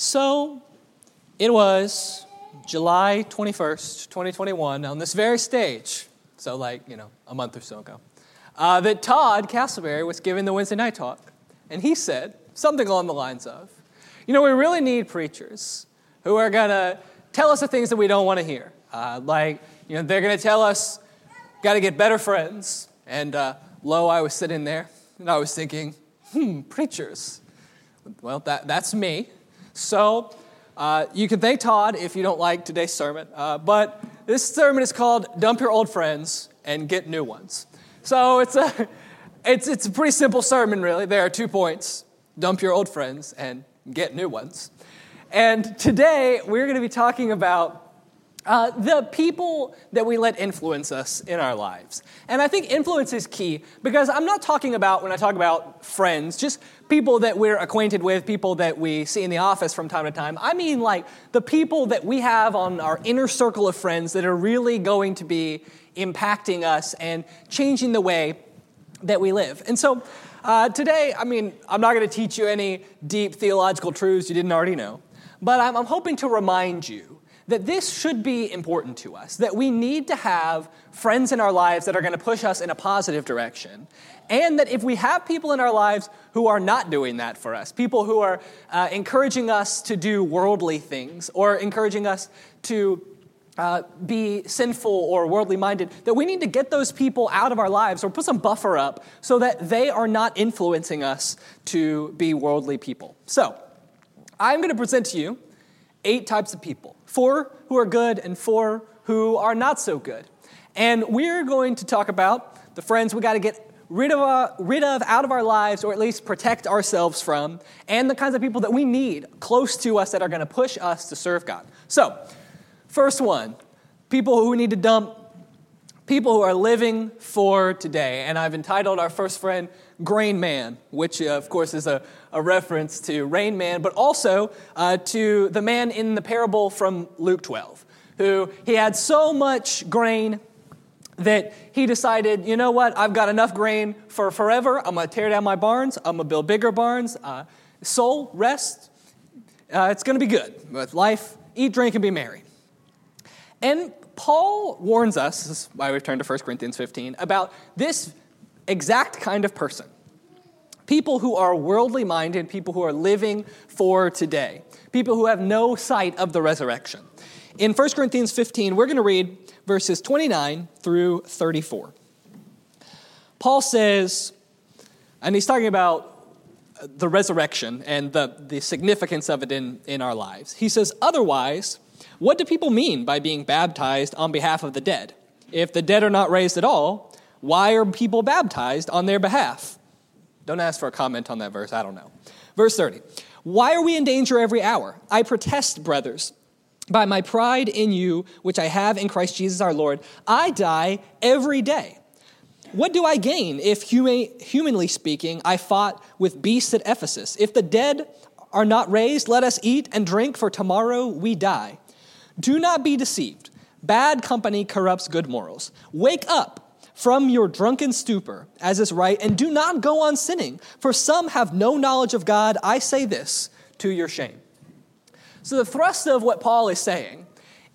So it was July 21st, 2021, on this very stage, so like, you know, a month or so ago, uh, that Todd Castleberry was giving the Wednesday night talk. And he said something along the lines of, you know, we really need preachers who are going to tell us the things that we don't want to hear. Uh, like, you know, they're going to tell us, got to get better friends. And uh, lo, I was sitting there and I was thinking, hmm, preachers. Well, that, that's me. So uh, you can thank Todd if you don't like today's sermon. Uh, but this sermon is called Dump Your Old Friends and Get New Ones. So it's a, it's, it's a pretty simple sermon, really. There are two points dump your old friends and get new ones. And today we're going to be talking about uh, the people that we let influence us in our lives. And I think influence is key because I'm not talking about, when I talk about friends, just people that we're acquainted with, people that we see in the office from time to time. I mean, like the people that we have on our inner circle of friends that are really going to be impacting us and changing the way that we live. And so uh, today, I mean, I'm not going to teach you any deep theological truths you didn't already know, but I'm, I'm hoping to remind you that this should be important to us, that we need to have friends in our lives that are going to push us in a positive direction. And that if we have people in our lives who are not doing that for us, people who are uh, encouraging us to do worldly things or encouraging us to uh, be sinful or worldly minded, that we need to get those people out of our lives or put some buffer up so that they are not influencing us to be worldly people. So, I'm going to present to you eight types of people four who are good and four who are not so good. And we're going to talk about the friends we got to get rid of, uh, rid of out of our lives or at least protect ourselves from, and the kinds of people that we need close to us that are going to push us to serve God. So, first one people who we need to dump, people who are living for today. And I've entitled our first friend Grain Man, which uh, of course is a, a reference to Rain Man, but also uh, to the man in the parable from Luke 12, who he had so much grain that he decided, you know what, I've got enough grain for forever. I'm going to tear down my barns. I'm going to build bigger barns. Uh, soul, rest. Uh, it's going to be good. With life, eat, drink, and be merry. And Paul warns us, this is why we've turned to 1 Corinthians 15, about this exact kind of person. People who are worldly minded, people who are living for today, people who have no sight of the resurrection. In 1 Corinthians 15, we're going to read verses 29 through 34. Paul says, and he's talking about uh, the resurrection and the, the significance of it in, in our lives. He says, Otherwise, what do people mean by being baptized on behalf of the dead? If the dead are not raised at all, why are people baptized on their behalf? Don't ask for a comment on that verse, I don't know. Verse 30 Why are we in danger every hour? I protest, brothers, by my pride in you, which I have in Christ Jesus our Lord, I die every day. What do I gain if, humanly speaking, I fought with beasts at Ephesus? If the dead are not raised, let us eat and drink, for tomorrow we die. Do not be deceived. Bad company corrupts good morals. Wake up from your drunken stupor, as is right, and do not go on sinning, for some have no knowledge of God. I say this to your shame. So, the thrust of what Paul is saying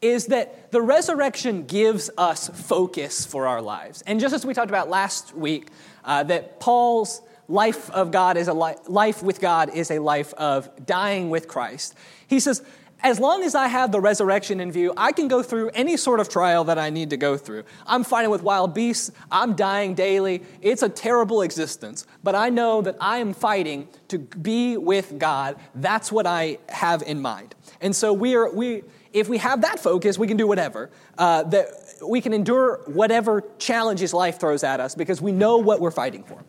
is that the resurrection gives us focus for our lives. And just as we talked about last week, uh, that Paul's life of God is a li- life with God is a life of dying with Christ. He says, as long as I have the resurrection in view, I can go through any sort of trial that I need to go through. I'm fighting with wild beasts, I'm dying daily. It's a terrible existence, but I know that I am fighting to be with God. That's what I have in mind. And so we are, we, if we have that focus, we can do whatever. Uh, that we can endure whatever challenges life throws at us because we know what we're fighting for.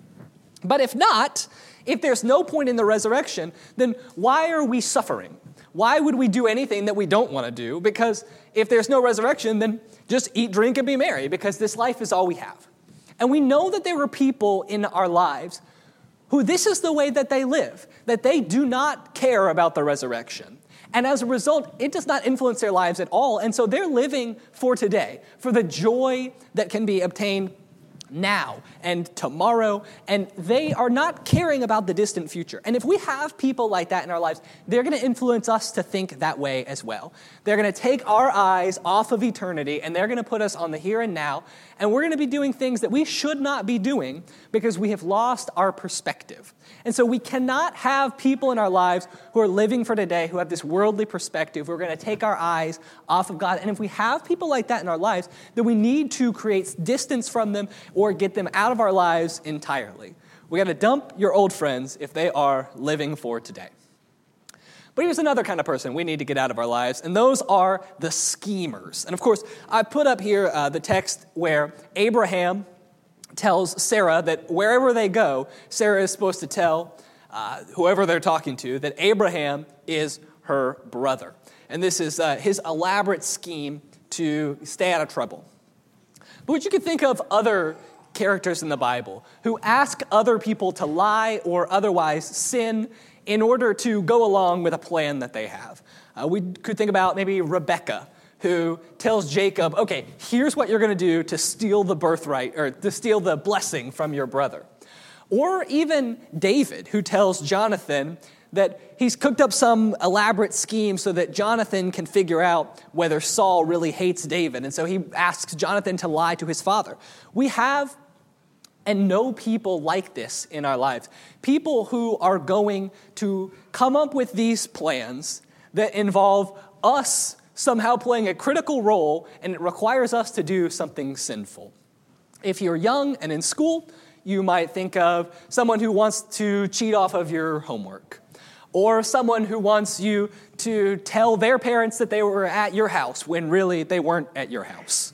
But if not, if there's no point in the resurrection, then why are we suffering? Why would we do anything that we don't want to do? Because if there's no resurrection, then just eat, drink, and be merry, because this life is all we have. And we know that there are people in our lives who this is the way that they live, that they do not care about the resurrection. And as a result, it does not influence their lives at all. And so they're living for today, for the joy that can be obtained now and tomorrow, and they are not caring about the distant future. And if we have people like that in our lives, they're going to influence us to think that way as well. They're going to take our eyes off of eternity and they're going to put us on the here and now, and we're going to be doing things that we should not be doing because we have lost our perspective. And so we cannot have people in our lives who are living for today, who have this worldly perspective, who are going to take our eyes off of God. And if we have people like that in our lives, then we need to create distance from them or get them out of our lives entirely. We got to dump your old friends if they are living for today. But here's another kind of person we need to get out of our lives, and those are the schemers. And of course, I put up here uh, the text where Abraham tells Sarah that wherever they go, Sarah is supposed to tell uh, whoever they're talking to that Abraham is her brother. And this is uh, his elaborate scheme to stay out of trouble. But you could think of other characters in the Bible who ask other people to lie or otherwise sin in order to go along with a plan that they have. Uh, we could think about maybe Rebecca, who tells Jacob, okay, here's what you're going to do to steal the birthright or to steal the blessing from your brother. Or even David, who tells Jonathan that he's cooked up some elaborate scheme so that Jonathan can figure out whether Saul really hates David. And so he asks Jonathan to lie to his father. We have and know people like this in our lives. People who are going to come up with these plans that involve us somehow playing a critical role, and it requires us to do something sinful. If you're young and in school, you might think of someone who wants to cheat off of your homework, or someone who wants you to tell their parents that they were at your house when really they weren't at your house.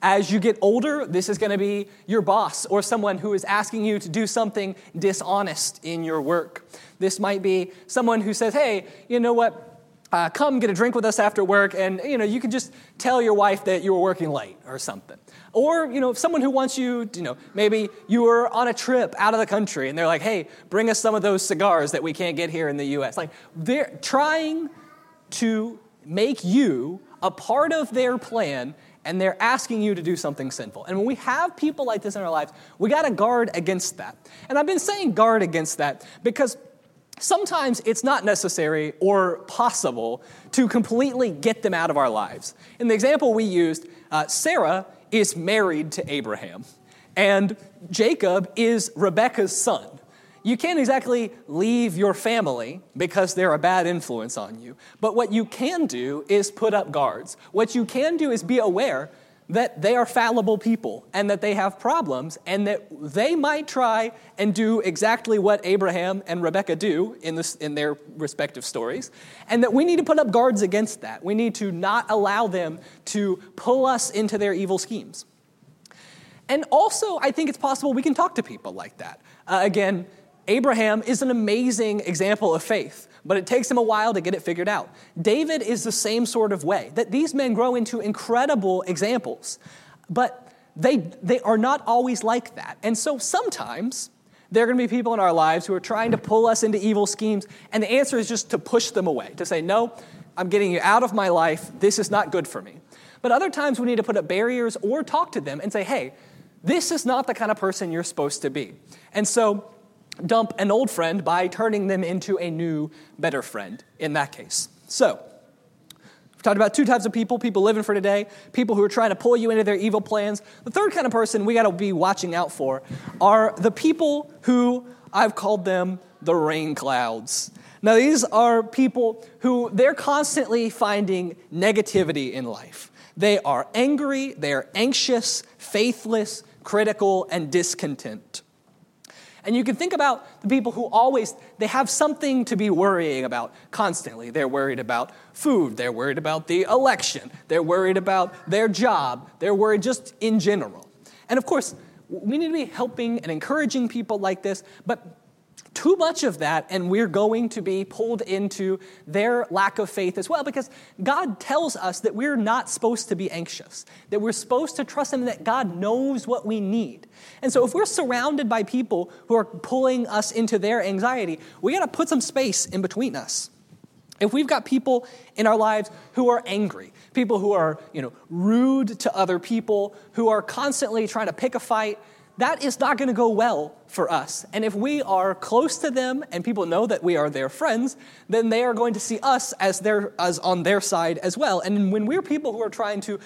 As you get older, this is going to be your boss or someone who is asking you to do something dishonest in your work. This might be someone who says, Hey, you know what? uh, come get a drink with us after work and you know you can just tell your wife that you were working late or something or you know someone who wants you you know maybe you were on a trip out of the country and they're like hey bring us some of those cigars that we can't get here in the us like they're trying to make you a part of their plan and they're asking you to do something sinful. And when we have people like this in our lives, we got to guard against that. And I've been saying guard against that because sometimes it's not necessary or possible to completely get them out of our lives. In the example we used, uh, Sarah is married to Abraham, and Jacob is Rebekah's son. You can't exactly leave your family because they're a bad influence on you. But what you can do is put up guards. What you can do is be aware that they are fallible people and that they have problems and that they might try and do exactly what Abraham and Rebecca do in, this, in their respective stories, and that we need to put up guards against that. We need to not allow them to pull us into their evil schemes. And also, I think it's possible we can talk to people like that. Uh, again, Abraham is an amazing example of faith but it takes him a while to get it figured out. David is the same sort of way, that these men grow into incredible examples, but they, they are not always like that. And so sometimes there are going to be people in our lives who are trying to pull us into evil schemes, and the answer is just to push them away, to say, No, I'm getting you out of my life. This is not good for me. But other times we need to put up barriers or talk to them and say, Hey, this is not the kind of person you're supposed to be. And so dump an old friend by turning them into a new, better friend in that case. So, we've talked about two types of people people living for today, people who are trying to pull you into their evil plans. The third kind of person we got to be watching out for are the people who I've called them the rain clouds. Now, these are people who they're constantly finding negativity in life. They are angry, they are anxious, faithless, critical, and discontent. And you can think about the people who always they have something to be worrying about constantly. They're worried about food, they're worried about the election, they're worried about their job, they're worried just in general. And of course, we need to be helping and encouraging people like this, but too much of that, and we're going to be pulled into their lack of faith as well, because God tells us that we're not supposed to be anxious, that we're supposed to trust Him, that God knows what we need. And so, if we're surrounded by people who are pulling us into their anxiety, we got to put some space in between us. If we've got people in our lives who are angry, people who are, you know, rude to other people, who are constantly trying to pick a fight, that is not going to go well for us. And if we are close to them and people know that we are their friends, then they are going to see us as their as on their side as well. And when we're people who are trying to,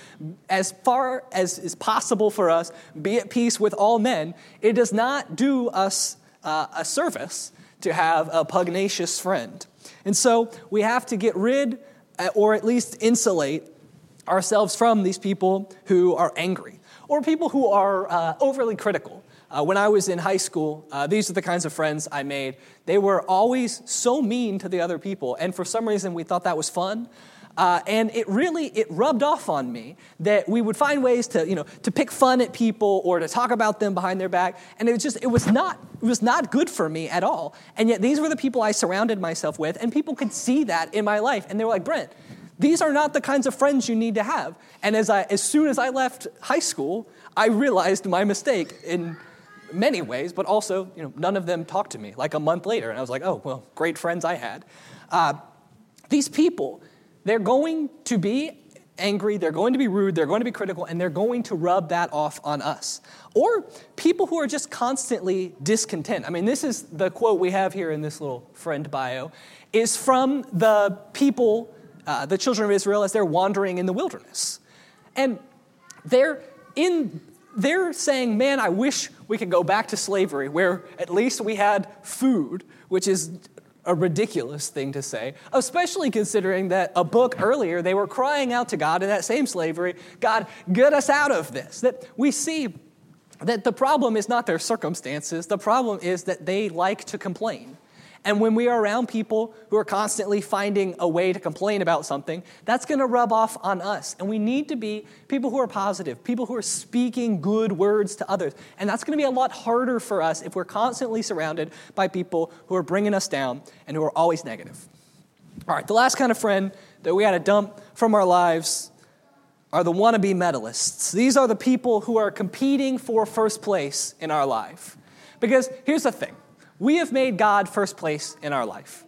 as far as is possible for us, be at peace with all men, it does not do us uh, a service to have a pugnacious friend. And so we have to get rid, uh, or at least insulate ourselves from these people who are angry or people who are uh, overly critical. Uh, when I was in high school, uh, these are the kinds of friends I made. They were always so mean to the other people, and for some reason we thought that was fun. Uh, and it really it rubbed off on me that we would find ways to you know to pick fun at people or to talk about them behind their back and it was just it was not it was not good for me at all and yet these were the people i surrounded myself with and people could see that in my life and they were like brent these are not the kinds of friends you need to have. And as, I, as soon as I left high school, I realized my mistake in many ways, but also, you know, none of them talked to me like a month later. And I was like, oh, well, great friends I had. Uh, these people, they're going to be angry, they're going to be rude, they're going to be critical, and they're going to rub that off on us. Or people who are just constantly discontent. I mean, this is the quote we have here in this little friend bio, is from the people uh, the children of Israel as they're wandering in the wilderness. And they're in they're saying, Man, I wish we could go back to slavery where at least we had food, which is a ridiculous thing to say, especially considering that a book earlier they were crying out to God in that same slavery, God, get us out of this. That we see that the problem is not their circumstances, the problem is that they like to complain. And when we are around people who are constantly finding a way to complain about something, that's going to rub off on us. And we need to be people who are positive, people who are speaking good words to others. And that's going to be a lot harder for us if we're constantly surrounded by people who are bringing us down and who are always negative. All right, the last kind of friend that we got to dump from our lives are the wannabe medalists. These are the people who are competing for first place in our life. Because here's the thing we have made God first place in our life.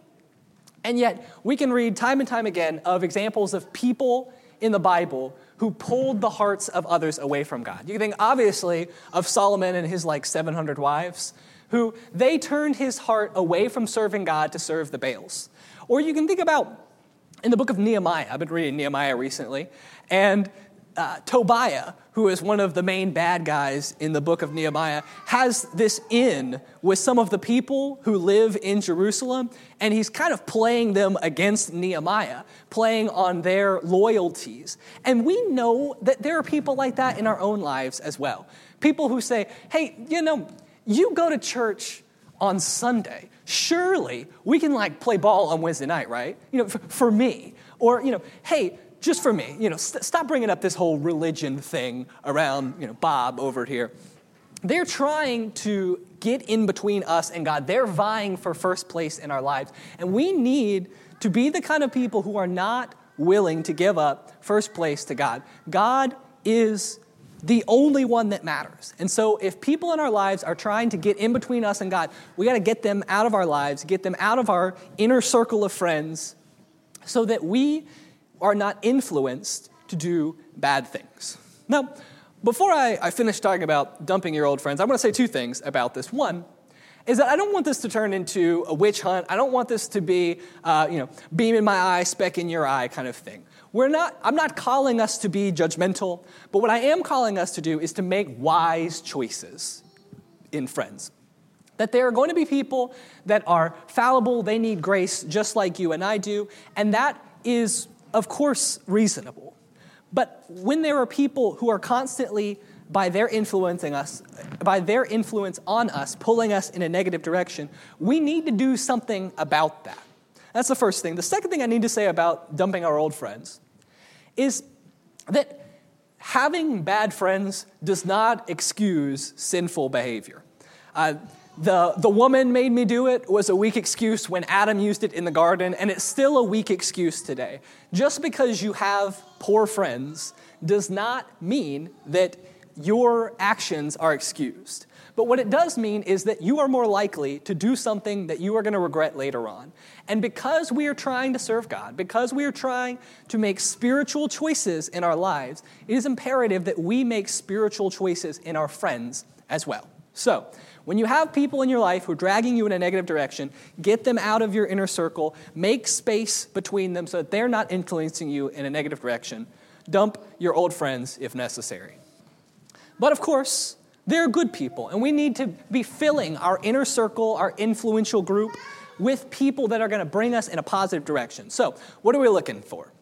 And yet, we can read time and time again of examples of people in the Bible who pulled the hearts of others away from God. You can think, obviously, of Solomon and his like 700 wives, who they turned his heart away from serving God to serve the Baals. Or you can think about in the book of Nehemiah. I've been reading Nehemiah recently, and uh, Tobiah, who is one of the main bad guys in the book of Nehemiah, has this in with some of the people who live in Jerusalem, and he's kind of playing them against Nehemiah, playing on their loyalties. And we know that there are people like that in our own lives as well. People who say, hey, you know, you go to church on Sunday. Surely we can like play ball on Wednesday night, right? You know, for, for me. Or, you know, hey, just for me, you know, st- stop bringing up this whole religion thing around, you know, Bob over here. They're trying to get in between us and God. They're vying for first place in our lives. And we need to be the kind of people who are not willing to give up first place to God. God is the only one that matters. And so if people in our lives are trying to get in between us and God, we got to get them out of our lives, get them out of our inner circle of friends so that we are not influenced to do bad things. Now, before I, I finish talking about dumping your old friends, I want to say two things about this. One, is that I don't want this to turn into a witch hunt. I don't want this to be, uh, you know, beam in my eye, speck in your eye kind of thing. We're not, I'm not calling us to be judgmental, but what I am calling us to do is to make wise choices in friends. That there are going to be people that are fallible, they need grace just like you and I do, and that is of course, reasonable. But when there are people who are constantly, by their influencing us, by their influence on us, pulling us in a negative direction, we need to do something about that. That's the first thing. The second thing I need to say about dumping our old friends is that having bad friends does not excuse sinful behavior. Uh, the, the woman made me do it was a weak excuse when Adam used it in the garden, and it's still a weak excuse today. Just because you have poor friends does not mean that your actions are excused. But what it does mean is that you are more likely to do something that you are going to regret later on. And because we are trying to serve God, because we are trying to make spiritual choices in our lives, it is imperative that we make spiritual choices in our friends as well. So, when you have people in your life who are dragging you in a negative direction, get them out of your inner circle, make space between them so that they're not influencing you in a negative direction. Dump your old friends if necessary. But of course, they're good people, and we need to be filling our inner circle, our influential group, with people that are going to bring us in a positive direction. So, what are we looking for?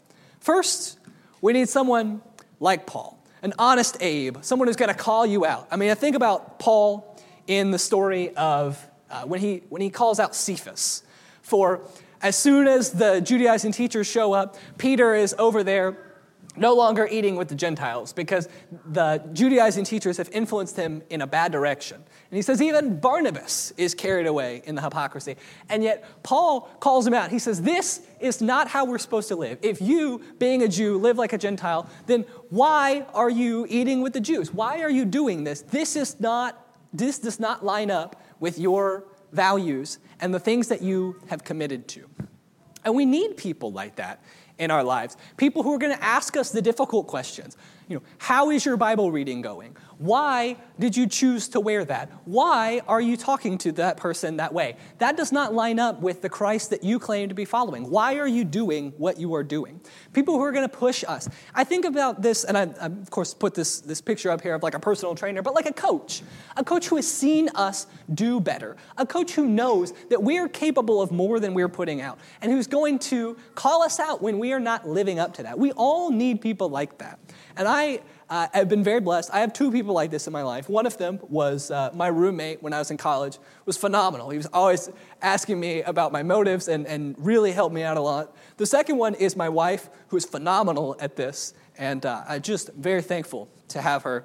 First, we need someone like Paul, an honest Abe, someone who's going to call you out. I mean, I think about Paul in the story of uh, when, he, when he calls out Cephas. For as soon as the Judaizing teachers show up, Peter is over there no longer eating with the Gentiles because the Judaizing teachers have influenced him in a bad direction. And he says even Barnabas is carried away in the hypocrisy. And yet Paul calls him out. He says, This is not how we're supposed to live. If you, being a Jew, live like a Gentile, then why are you eating with the Jews? Why are you doing this? This is not this does not line up with your values and the things that you have committed to. And we need people like that in our lives. People who are going to ask us the difficult questions. You know, how is your Bible reading going? Why did you choose to wear that? Why are you talking to that person that way? That does not line up with the Christ that you claim to be following. Why are you doing what you are doing? People who are going to push us. I think about this, and I, I, of course put this, this picture up here of like a personal trainer, but like a coach. A coach who has seen us do better. A coach who knows that we are capable of more than we're putting out, and who's going to call us out when we are not living up to that. We all need people like that. And I uh, I've been very blessed. I have two people like this in my life. One of them was uh, my roommate when I was in college. was phenomenal. He was always asking me about my motives and, and really helped me out a lot. The second one is my wife, who is phenomenal at this. And uh, I'm just very thankful to have her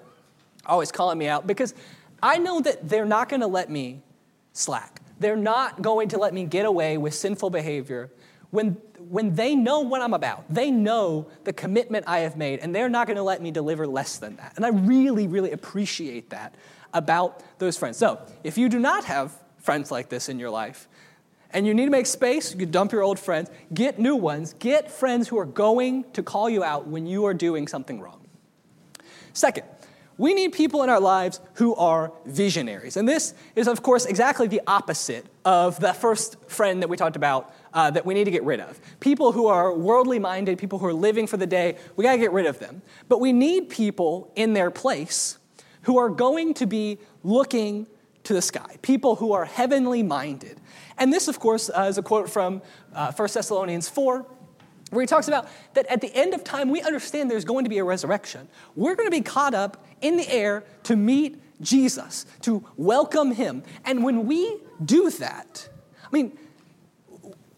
always calling me out because I know that they're not going to let me slack. They're not going to let me get away with sinful behavior when when they know what I'm about, they know the commitment I have made, and they're not going to let me deliver less than that. And I really, really appreciate that about those friends. So, if you do not have friends like this in your life, and you need to make space, you dump your old friends, get new ones, get friends who are going to call you out when you are doing something wrong. Second, we need people in our lives who are visionaries. And this is, of course, exactly the opposite of the first friend that we talked about uh, that we need to get rid of. People who are worldly minded, people who are living for the day, we got to get rid of them. But we need people in their place who are going to be looking to the sky, people who are heavenly minded. And this, of course, uh, is a quote from uh, 1 Thessalonians 4, where he talks about that at the end of time, we understand there's going to be a resurrection. We're going to be caught up in the air to meet Jesus, to welcome him. And when we do that, I mean,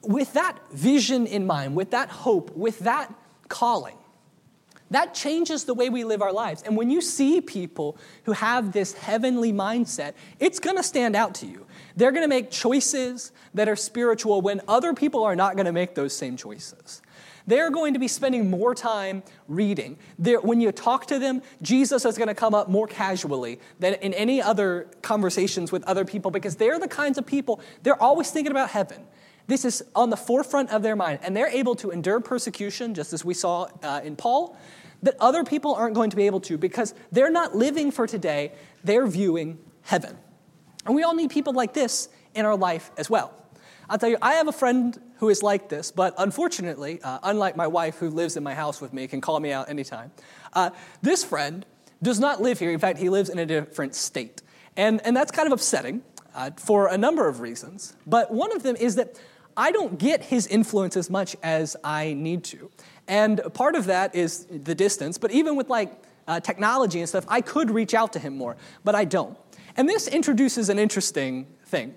with that vision in mind, with that hope, with that calling, that changes the way we live our lives. And when you see people who have this heavenly mindset, it's going to stand out to you. They're going to make choices that are spiritual when other people are not going to make those same choices. They're going to be spending more time reading. They're, when you talk to them, Jesus is going to come up more casually than in any other conversations with other people because they're the kinds of people, they're always thinking about heaven. This is on the forefront of their mind, and they're able to endure persecution, just as we saw uh, in Paul, that other people aren't going to be able to because they're not living for today, they're viewing heaven. And we all need people like this in our life as well. I'll tell you, I have a friend who is like this, but unfortunately, uh, unlike my wife who lives in my house with me, can call me out anytime, uh, this friend does not live here. In fact, he lives in a different state. And, and that's kind of upsetting uh, for a number of reasons. But one of them is that I don't get his influence as much as I need to. And part of that is the distance, but even with like uh, technology and stuff, I could reach out to him more, but I don't. And this introduces an interesting thing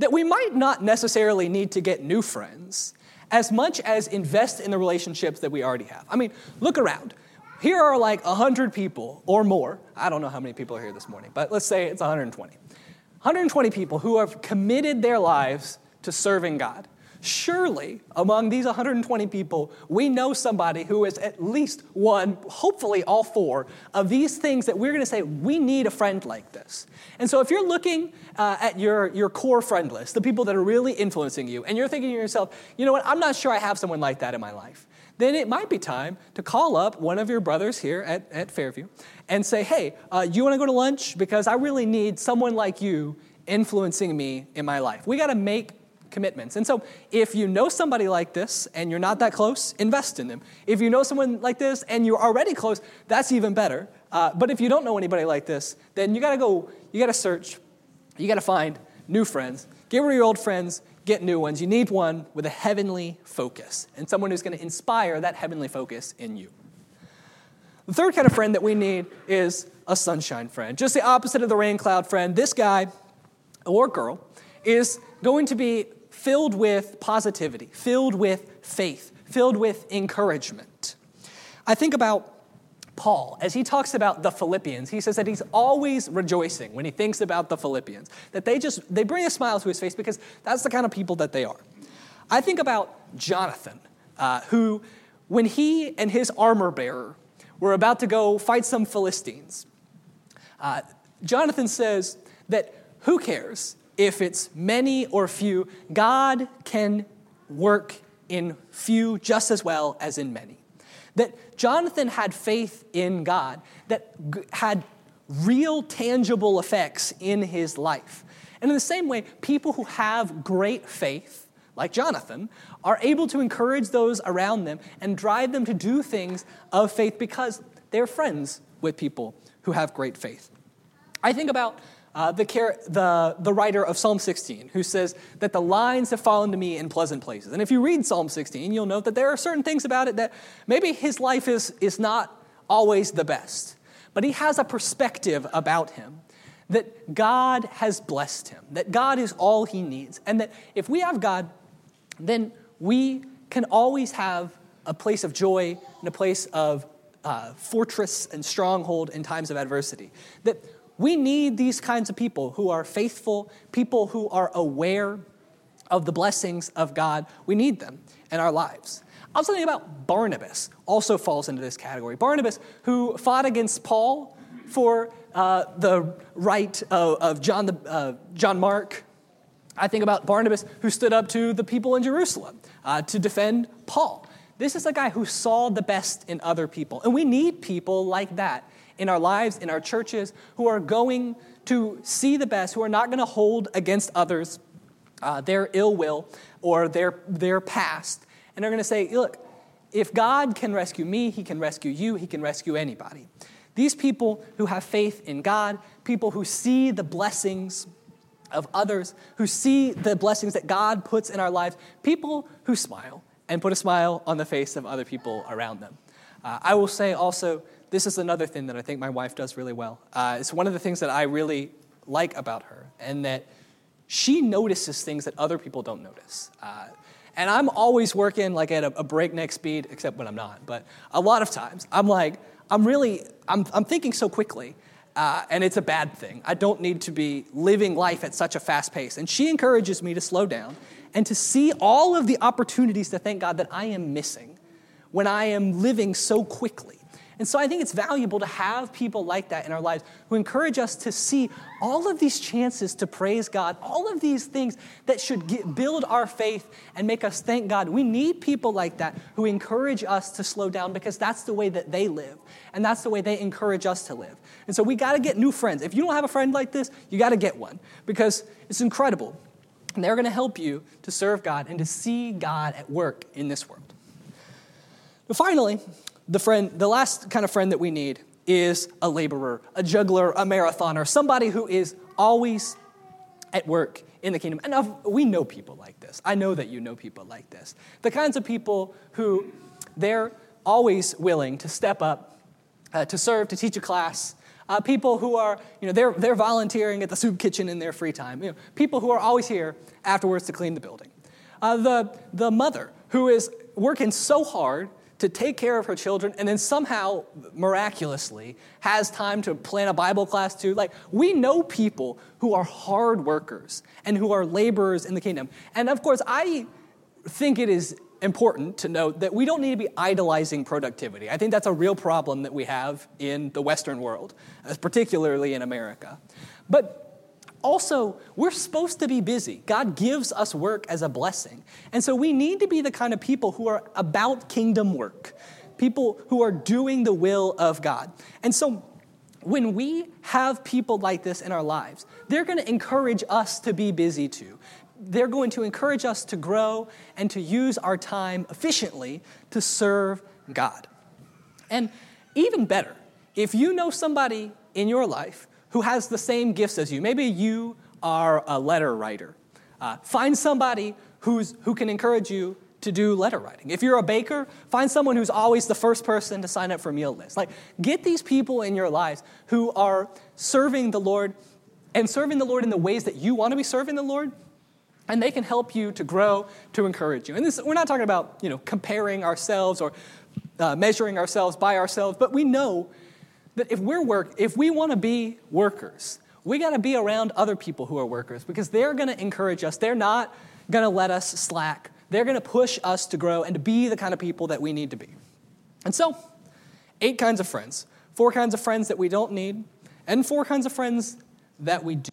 that we might not necessarily need to get new friends as much as invest in the relationships that we already have. I mean, look around. Here are like 100 people or more. I don't know how many people are here this morning, but let's say it's 120. 120 people who have committed their lives to serving God, Surely, among these 120 people, we know somebody who is at least one, hopefully all four, of these things that we're going to say, we need a friend like this. And so, if you're looking uh, at your, your core friend list, the people that are really influencing you, and you're thinking to yourself, you know what, I'm not sure I have someone like that in my life, then it might be time to call up one of your brothers here at, at Fairview and say, hey, uh, you want to go to lunch? Because I really need someone like you influencing me in my life. We got to make commitments. And so, if you know somebody like this and you're not that close, invest in them. If you know someone like this and you're already close, that's even better. Uh, but if you don't know anybody like this, then you got to go, you got to search, you got to find new friends. Get rid of your old friends, get new ones. You need one with a heavenly focus and someone who's going to inspire that heavenly focus in you. The third kind of friend that we need is a sunshine friend, just the opposite of the rain cloud friend. This guy or girl is going to be filled with positivity, filled with faith, filled with encouragement. I think about Paul, as he talks about the Philippians, he says that he's always rejoicing when he thinks about the Philippians, that they just they bring a smile to his face because that's the kind of people that they are. I think about Jonathan, uh, who, when he and his armor bearer were about to go fight some Philistines, uh, Jonathan says that who cares if it's many or few, God can work in few just as well as in many. That Jonathan had faith in God that had real tangible effects in his life. And in the same way, people who have great faith, like Jonathan, are able to encourage those around them and drive them to do things of faith because they're friends with people who have great faith. I think about uh, the, the, the writer of Psalm 16, who says that the lines have fallen to me in pleasant places. And if you read Psalm 16, you'll note that there are certain things about it that maybe his life is, is not always the best, but he has a perspective about him that God has blessed him, that God is all he needs, and that if we have God, then we can always have a place of joy and a place of uh, fortress and stronghold in times of adversity. That we need these kinds of people who are faithful, people who are aware of the blessings of God. We need them in our lives. I was thinking about Barnabas, also falls into this category. Barnabas, who fought against Paul for uh, the right of, of John, the, uh, John Mark. I think about Barnabas, who stood up to the people in Jerusalem uh, to defend Paul. This is a guy who saw the best in other people. And we need people like that in our lives, in our churches, who are going to see the best, who are not going to hold against others uh, their ill will or their, their past, and are going to say, look, if God can rescue me, He can rescue you, He can rescue anybody. These people who have faith in God, people who see the blessings of others, who see the blessings that God puts in our lives, people who smile and put a smile on the face of other people around them. Uh, I will say also this is another thing that I think my wife does really well. Uh, it's one of the things that I really like about her, and that she notices things that other people don't notice. Uh, and I'm always working like at a, a, breakneck speed, except when I'm not. But a lot of times, I'm like, I'm really, I'm, I'm thinking so quickly, uh, and it's a bad thing. I don't need to be living life at such a fast pace. And she encourages me to slow down and to see all of the opportunities to thank God that I am missing when I am living so quickly. And so I think it's valuable to have people like that in our lives who encourage us to see all of these chances to praise God, all of these things that should get, build our faith and make us thank God. We need people like that who encourage us to slow down because that's the way that they live. And that's the way they encourage us to live. And so we got to get new friends. If you don't have a friend like this, you got to get one because it's incredible. And they're going to help you to serve God and to see God at work in this world. But finally, the friend, the last kind of friend that we need is a laborer, a juggler, a marathoner, somebody who is always at work in the kingdom. And we know people like this. I know that you know people like this. The kinds of people who they're always willing to step up, uh, to serve, to teach a class. Uh, people who are, you know, they're, they're volunteering at the soup kitchen in their free time. You know, people who are always here afterwards to clean the building. Uh, the, the mother who is working so hard to take care of her children and then somehow miraculously has time to plan a Bible class too. Like, we know people who are hard workers and who are laborers in the kingdom. And of course, I think it is important to note that we don't need to be idolizing productivity. I think that's a real problem that we have in the Western world, uh, particularly in America. But also, we're supposed to be busy. God gives us work as a blessing. And so we need to be the kind of people who are about kingdom work, people who are doing the will of God. And so when we have people like this in our lives, they're going to encourage us to be busy too. They're going to encourage us to grow and to use our time efficiently to serve God. And even better, if you know somebody in your life who has the same gifts as you. Maybe you are a letter writer. Uh, find somebody who's, who can encourage you to do letter writing. If you're a baker, find someone who's always the first person to sign up for meal lists. Like, get these people in your lives who are serving the Lord and serving the Lord in the ways that you want to be serving the Lord, and they can help you to grow, to encourage you. And this, we're not talking about you know comparing ourselves or uh, measuring ourselves by ourselves, but we know that if we're work, if we want to be workers, we got to be around other people who are workers because they're going to encourage us. They're not going to let us slack. They're going to push us to grow and to be the kind of people that we need to be. And so, eight kinds of friends, four kinds of friends that we don't need, and four kinds of friends that we do.